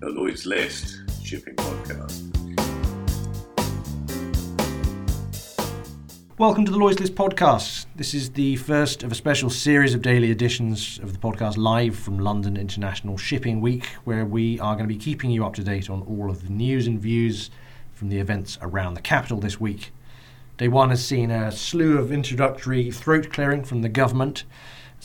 the Lloyd's List shipping podcast. Welcome to the Lloyd's List podcast. This is the first of a special series of daily editions of the podcast live from London International Shipping Week, where we are going to be keeping you up to date on all of the news and views from the events around the capital this week. Day one has seen a slew of introductory throat clearing from the government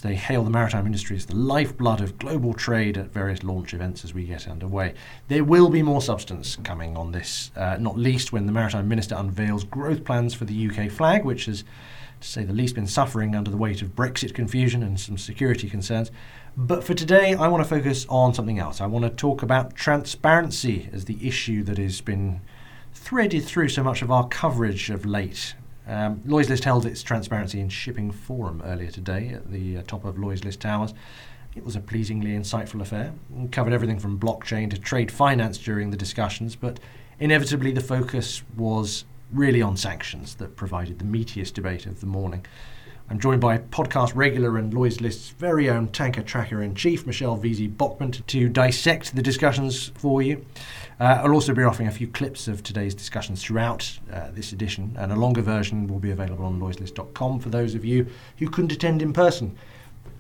they hail the maritime industry as the lifeblood of global trade at various launch events as we get underway. There will be more substance coming on this, uh, not least when the Maritime Minister unveils growth plans for the UK flag, which has, to say the least, been suffering under the weight of Brexit confusion and some security concerns. But for today, I want to focus on something else. I want to talk about transparency as the issue that has been threaded through so much of our coverage of late. Um, Lloyd's List held its Transparency in Shipping Forum earlier today at the uh, top of Lloyd's List Towers. It was a pleasingly insightful affair. We covered everything from blockchain to trade finance during the discussions, but inevitably the focus was really on sanctions that provided the meatiest debate of the morning. I'm joined by podcast regular and Lloyd's List's very own tanker tracker in chief, Michelle Wiese Bockmann, to dissect the discussions for you. Uh, I'll also be offering a few clips of today's discussions throughout uh, this edition, and a longer version will be available on lloydslist.com for those of you who couldn't attend in person.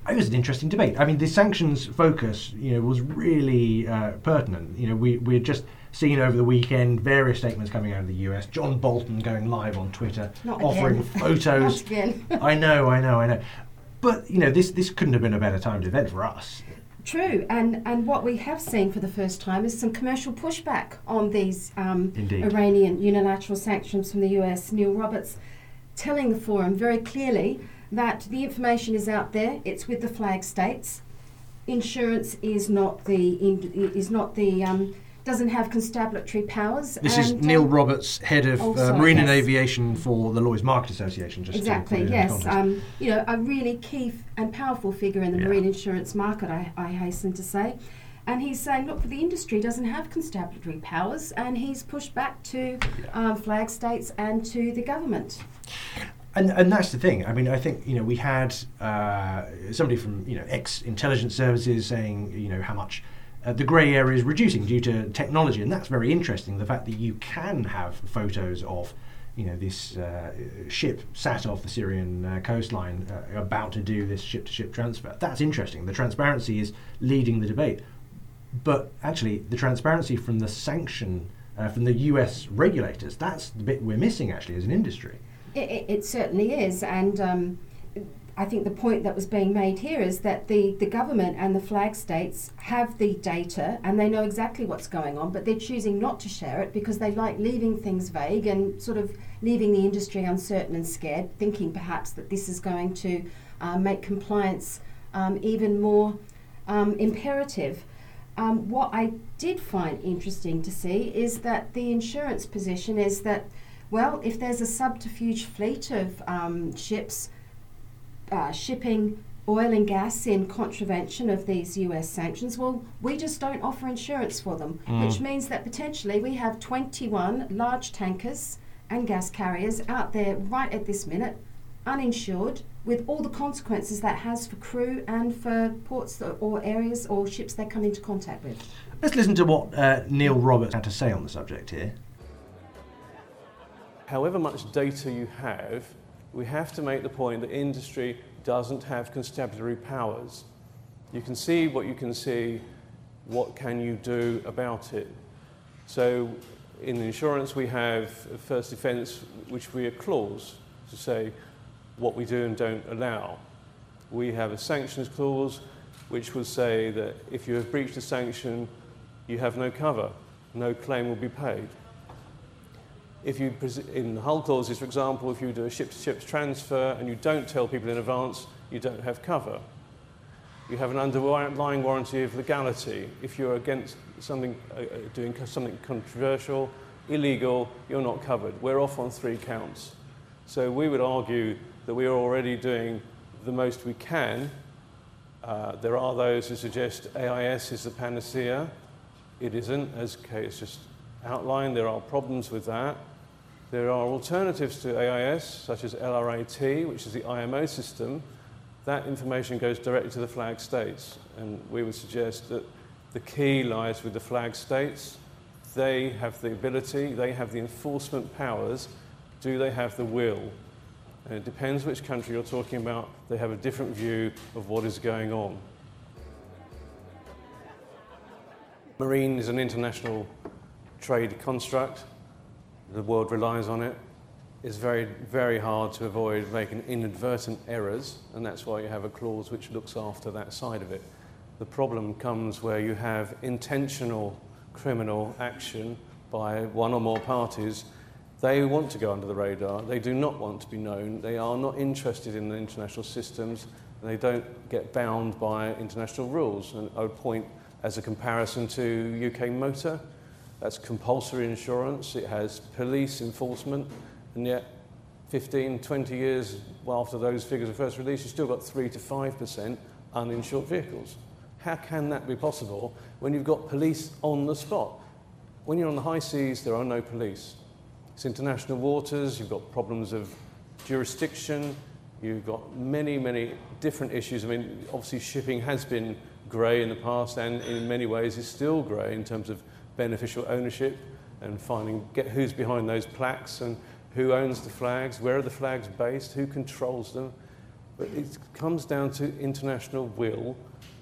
It was an interesting debate. I mean, the sanctions focus, you know, was really uh, pertinent. You know, we we just seen over the weekend various statements coming out of the US. John Bolton going live on Twitter, Not offering again. photos. Not again. I know, I know, I know. But you know, this this couldn't have been a better timed event for us. True, and, and what we have seen for the first time is some commercial pushback on these um, Iranian unilateral sanctions from the US. Neil Roberts telling the forum very clearly that the information is out there. It's with the flag states. Insurance is not the in, is not the um, doesn't have constabulary powers. This is Neil um, Roberts, head of Oh, uh, Marine and. Aviation for the Lloyd's Market Association. Just Exactly, yes. Um, you know, a really key f- and powerful figure in the Yeah. marine insurance market, I, I hasten to say. And he's saying, look, the industry doesn't have constabulary powers, and he's pushed back to um, flag states and to the government. And and that's the thing. I mean, I think you know we had uh, somebody from you know ex intelligence services saying you know how much uh, the grey area is reducing due to technology, and that's very interesting. The fact that you can have photos of you know this uh, ship sat off the Syrian uh, coastline uh, about to do this ship to ship transfer. That's interesting. The transparency is leading the debate, but actually the transparency from the sanction. Uh, from the US regulators, that's the bit we're missing actually as an industry. It, it, it certainly is, and um, I think the point that was being made here is that the, the government and the flag states have the data and they know exactly what's going on, but they're choosing not to share it because they like leaving things vague and sort of leaving the industry uncertain and scared, thinking perhaps that this is going to uh, make compliance um, even more um, imperative. Um, what I did find interesting to see is that the insurance position is that, well, if there's a subterfuge fleet of um, ships uh, shipping oil and gas in contravention of these US sanctions, well, we just don't offer insurance for them, which means that potentially we have 21 large tankers and gas carriers out there right at this minute, uninsured, with all the consequences that has for crew and for ports or areas or ships they come into contact with. Let's listen to what uh, Neil Roberts had to say on the subject here. However much data you have, we have to make the point that industry doesn't have constabulary powers. You can see what you can see, what can you do about it? So in insurance we have a first defence which we a clause to say what we do and don't allow. We have a sanctions clause which will say that if you have breached a sanction, you have no cover, no claim will be paid. If you, in hull clauses, for example, if you do a ship-to-ship transfer and you don't tell people in advance, you don't have cover. You have an underlying warranty of legality. If you're against something, uh, uh, doing something controversial, illegal, you're not covered. We're off on three counts. So we would argue that we are already doing the most we can. Uh, there are those who suggest AIS is the panacea. It isn't, as Kay has just outlined. There are problems with that. There are alternatives to AIS, such as LRIT, which is the IMO system. That information goes directly to the flag states, and we would suggest that The key lies with the flag states. They have the ability, they have the enforcement powers. Do they have the will? And it depends which country you're talking about, they have a different view of what is going on. Marine is an international trade construct. The world relies on it. It's very, very hard to avoid making inadvertent errors, and that's why you have a clause which looks after that side of it. The problem comes where you have intentional criminal action by one or more parties. They want to go under the radar. They do not want to be known. They are not interested in the international systems. They don't get bound by international rules. And I would point as a comparison to UK motor. That's compulsory insurance. It has police enforcement. And yet, 15, 20 years after those figures were first released, you've still got 3 to 5% uninsured vehicles. How can that be possible when you've got police on the spot? When you're on the high seas, there are no police. It's international waters, you've got problems of jurisdiction, you've got many, many different issues. I mean, obviously, shipping has been grey in the past and in many ways is still grey in terms of beneficial ownership and finding get who's behind those plaques and who owns the flags, where are the flags based, who controls them. But it comes down to international will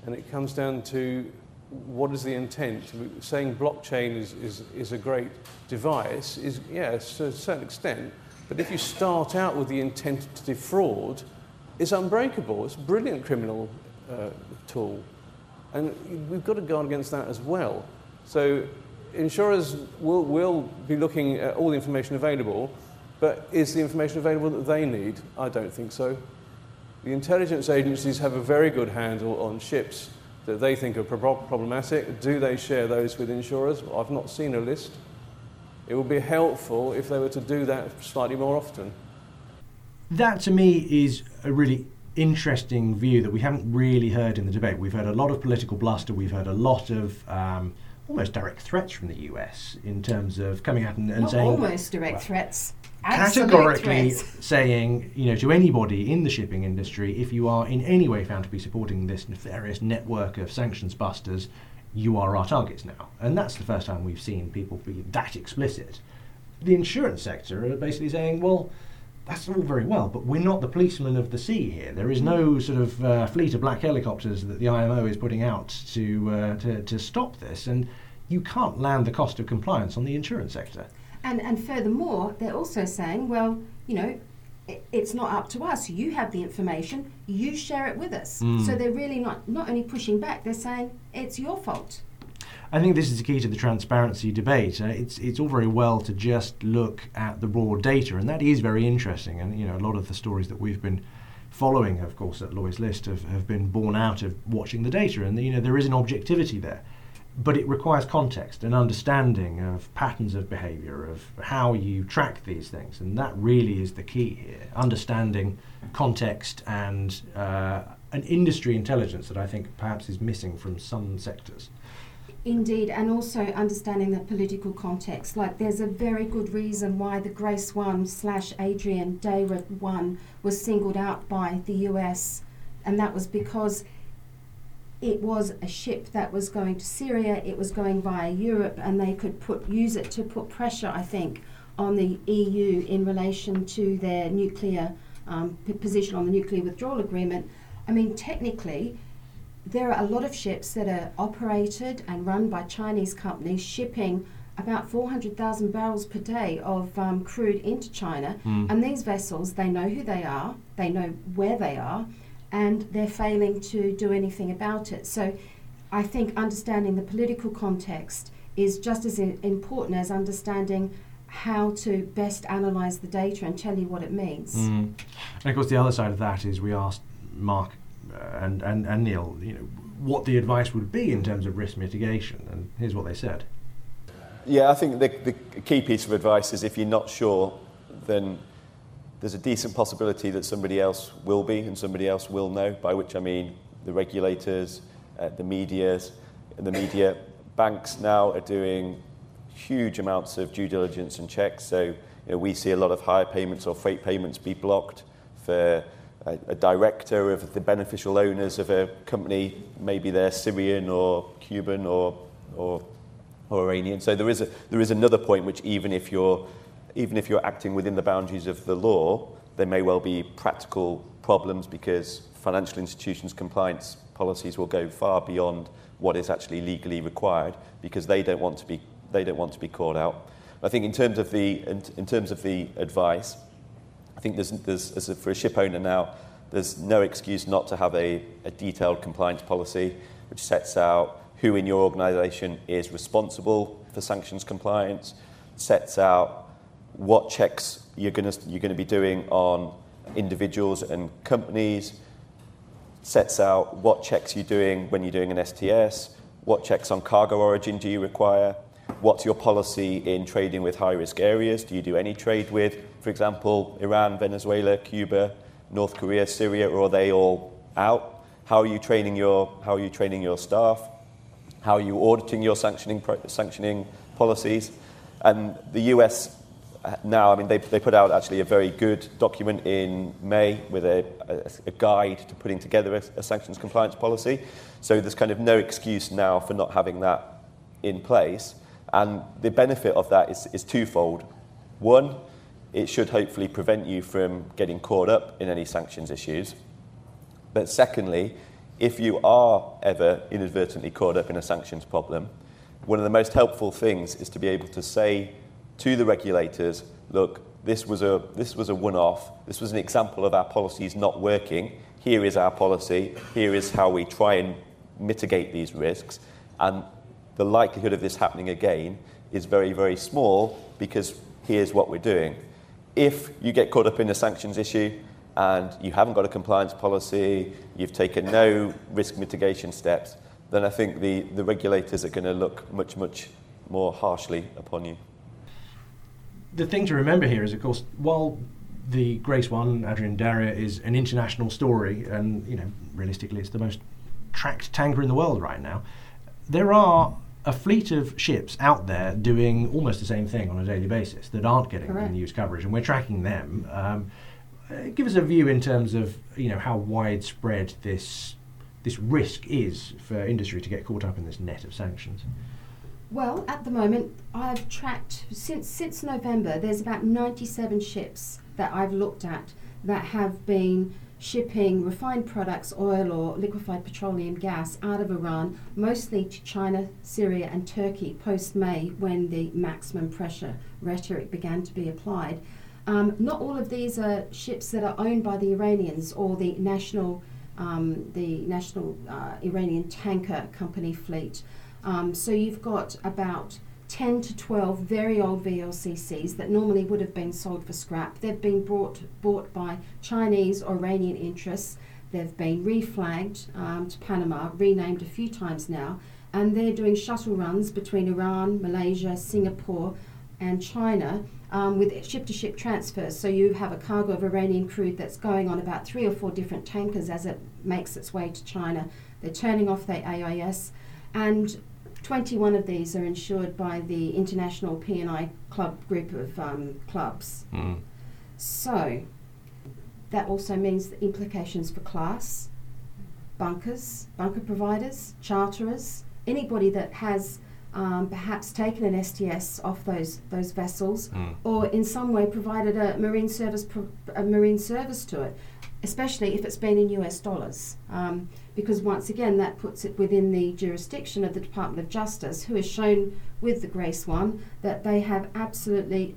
and it comes down to what is the intent. Saying blockchain is, is, is a great device is, yes, to a certain extent, but if you start out with the intent to defraud, it's unbreakable. It's a brilliant criminal uh, tool. And we've got to guard against that as well. So insurers will, will be looking at all the information available, but is the information available that they need? I don't think so. The intelligence agencies have a very good handle on ships that they think are problematic. Do they share those with insurers? I've not seen a list. It would be helpful if they were to do that slightly more often. That to me is a really interesting view that we haven't really heard in the debate. We've heard a lot of political bluster, we've heard a lot of um, almost direct threats from the US in terms of coming out and, and saying. Almost direct well, threats categorically saying, you know, to anybody in the shipping industry, if you are in any way found to be supporting this nefarious network of sanctions busters, you are our targets now. And that's the first time we've seen people be that explicit. The insurance sector are basically saying, well, that's all very well, but we're not the policemen of the sea here. There is no sort of uh, fleet of black helicopters that the IMO is putting out to, uh, to, to stop this, and you can't land the cost of compliance on the insurance sector. And, and furthermore, they're also saying, well, you know, it, it's not up to us. You have the information, you share it with us. Mm. So they're really not, not only pushing back, they're saying it's your fault. I think this is the key to the transparency debate. Uh, it's it's all very well to just look at the raw data, and that is very interesting. And you know, a lot of the stories that we've been following, of course, at Lloyd's List have, have been born out of watching the data, and you know, there is an objectivity there but it requires context and understanding of patterns of behavior, of how you track these things. And that really is the key here understanding context and uh, an industry intelligence that I think perhaps is missing from some sectors. Indeed, and also understanding the political context. Like, there's a very good reason why the Grace One slash Adrian Darya One was singled out by the US, and that was because it was a ship that was going to Syria, it was going via Europe, and they could put use it to put pressure, I think, on the EU in relation to their nuclear um, position on the nuclear withdrawal agreement. I mean, technically, there are a lot of ships that are operated and run by Chinese companies shipping about 400,000 barrels per day of um, crude into China. Mm. And these vessels, they know who they are, they know where they are, and they're failing to do anything about it. So I think understanding the political context is just as important as understanding how to best analyse the data and tell you what it means. Mm. And of course, the other side of that is we asked Mark and, and, and Neil, you know, what the advice would be in terms of risk mitigation, and here's what they said. Yeah, I think the, the key piece of advice is if you're not sure, then there's a decent possibility that somebody else will be and somebody else will know, by which I mean the regulators, uh, the media, the media. Banks now are doing huge amounts of due diligence and checks. So you know, we see a lot of hire payments or freight payments be blocked for a, a director of the beneficial owners of a company, maybe they're Syrian or Cuban or, or, or Iranian. So there is, a, there is another point which even if, you're, even if you're acting within the boundaries of the law, there may well be practical problems because financial institutions compliance policies will go far beyond what is actually legally required because they don't want to be, they don't want to be caught out. I think in terms of the, in, in terms of the advice, think there's, there's as a, for a ship owner now, there's no excuse not to have a, a detailed compliance policy which sets out who in your organisation is responsible for sanctions compliance, sets out what checks you're going you're going to be doing on individuals and companies, sets out what checks you're doing when you're doing an STS, what checks on cargo origin do you require, what's your policy in trading with high risk areas? Do you do any trade with, for example, Iran, Venezuela, Cuba, North Korea, Syria, or are they all out? How are you training your, how are you training your staff? How are you auditing your sanctioning, sanctioning policies? And the US uh, now, I mean, they, they put out actually a very good document in May with a, a, a guide to putting together a, a sanctions compliance policy. So there's kind of no excuse now for not having that in place. And the benefit of that is, is twofold. One, it should hopefully prevent you from getting caught up in any sanctions issues. But secondly, if you are ever inadvertently caught up in a sanctions problem, one of the most helpful things is to be able to say to the regulators, look, this was a, this was a one-off, this was an example of our policies not working, here is our policy, here is how we try and mitigate these risks, and the likelihood of this happening again is very, very small because here's what we're doing. If you get caught up in a sanctions issue and you haven't got a compliance policy, you've taken no risk mitigation steps, then I think the, the regulators are going to look much, much more harshly upon you. The thing to remember here is, of course, while the Grace One, Adrian Darya, is an international story, and you know, realistically, it's the most tracked tanker in the world right now. There are a fleet of ships out there doing almost the same thing on a daily basis that aren't getting Correct. the news coverage, and we're tracking them. Um, uh, give us a view in terms of you know how widespread this this risk is for industry to get caught up in this net of sanctions. Well, at the moment, I've tracked since since November. There's about 97 ships that I've looked at that have been shipping refined products, oil or liquefied petroleum gas out of Iran, mostly to China, Syria, and Turkey post May when the maximum pressure rhetoric began to be applied. Um, not all of these are ships that are owned by the Iranians or the national, um, the national uh, Iranian tanker company fleet. Um, so you've got about 10 to 12 very old VLCCs that normally would have been sold for scrap. They've been brought, bought by Chinese or Iranian interests. They've been reflagged um, to Panama, renamed a few times now, and they're doing shuttle runs between Iran, Malaysia, Singapore, and China um, with ship to ship transfers. So you have a cargo of Iranian crude that's going on about three or four different tankers as it makes its way to China. They're turning off their AIS, and 21 of these are insured by the International P&I Club group of um, clubs. Mm. So that also means the implications for class, bunkers, bunker providers, charterers, anybody that has um, perhaps taken an STS off those those vessels, Mm. or in some way provided a marine service pro- a marine service to it, especially if it's been in US dollars, um, because once again that puts it within the jurisdiction of the Department of Justice, who has shown with the Grace One that they have absolutely,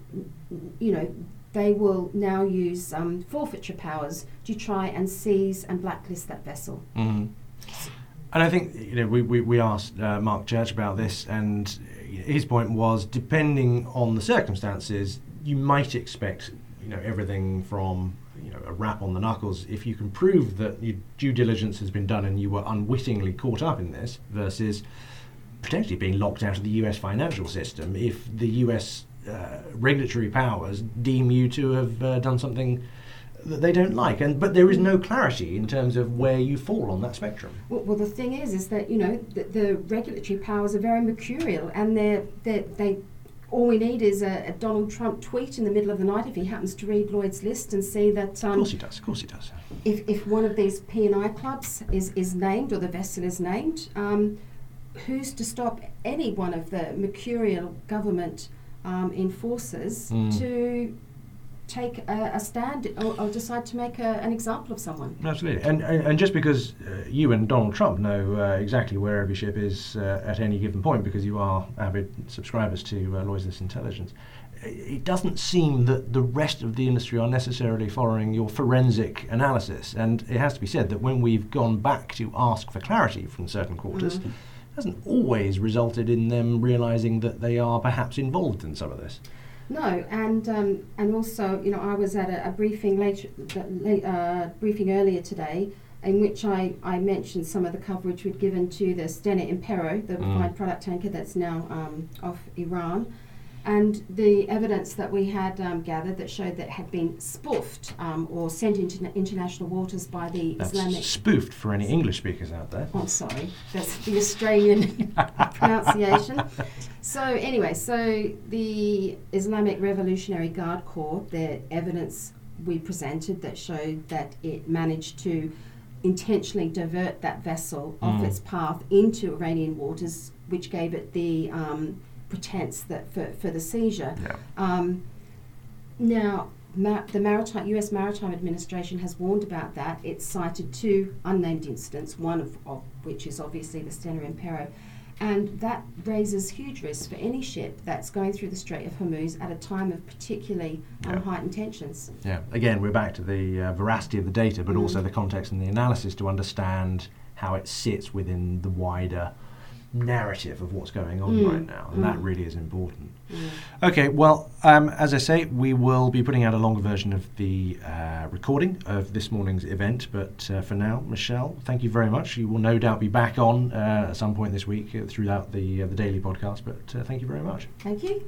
you know. They will now use um, forfeiture powers to try and seize and blacklist that vessel. Mm. And I think you know we, we, we asked uh, Mark Church about this, and his point was depending on the circumstances, you might expect you know everything from you know a rap on the knuckles if you can prove that your due diligence has been done and you were unwittingly caught up in this, versus potentially being locked out of the U.S. financial system if the U.S. Uh, regulatory powers deem you to have uh, done something that they don't like, and but there is no clarity in terms of where you fall on that spectrum. Well, well, the thing is, is that you know the, the regulatory powers are very mercurial, and they're, they they all we need is a, a Donald Trump tweet in the middle of the night if he happens to read Lloyd's list and see that Of um, course he does. Of course he does. if, if one of these P&I clubs is, is named or the vessel is named, um, who's to stop any one of the mercurial government um, enforcers Mm. to take a, a stand or, or decide to make a, an example of someone? Absolutely, and and, and just because uh, you and Donald Trump know uh, exactly where every ship is uh, at any given point, because you are avid subscribers to uh, Intelligence, it doesn't seem that the rest of the industry are necessarily following your forensic analysis. And it has to be said that when we've gone back to ask for clarity from certain quarters. Mm. Hasn't always resulted in them realizing that they are perhaps involved in some of this. No, and um, and also, you know, I was at a, a briefing later, uh, briefing earlier today, in which I, I mentioned some of the coverage we'd given to the Stena Impero, the Mm. refined product tanker that's now um, off Iran, and the evidence that we had um, gathered that showed that had been spoofed um, or sent into international waters by the That's Islamic. spoofed for any English speakers out there. Oh, sorry, that's the Australian pronunciation. So anyway, so the Islamic Revolutionary Guard Corps, the evidence we presented that showed that it managed to intentionally divert that vessel off Mm. its path into Iranian waters, which gave it the um, pretense that for, for the seizure. Yeah. Um, now, ma- the Maritime, U.S. Maritime Administration has warned about that. It's cited two unnamed incidents, one of, of which is obviously the Stena Impero, and that raises huge risks for any ship that's going through the Strait of Hormuz at a time of particularly um, Yeah. heightened tensions. Yeah. Again, we're back to the uh, veracity of the data, but Mm. also the context and the analysis to understand how it sits within the wider narrative of what's going on Mm. right now, and that Mm. really is important. Okay, well, um, as I say, we will be putting out a longer version of the uh, recording of this morning's event. But uh, for now, Michelle, thank you very much. You will no doubt be back on uh, at some point this week uh, throughout the uh, the daily podcast. But uh, thank you very much. Thank you.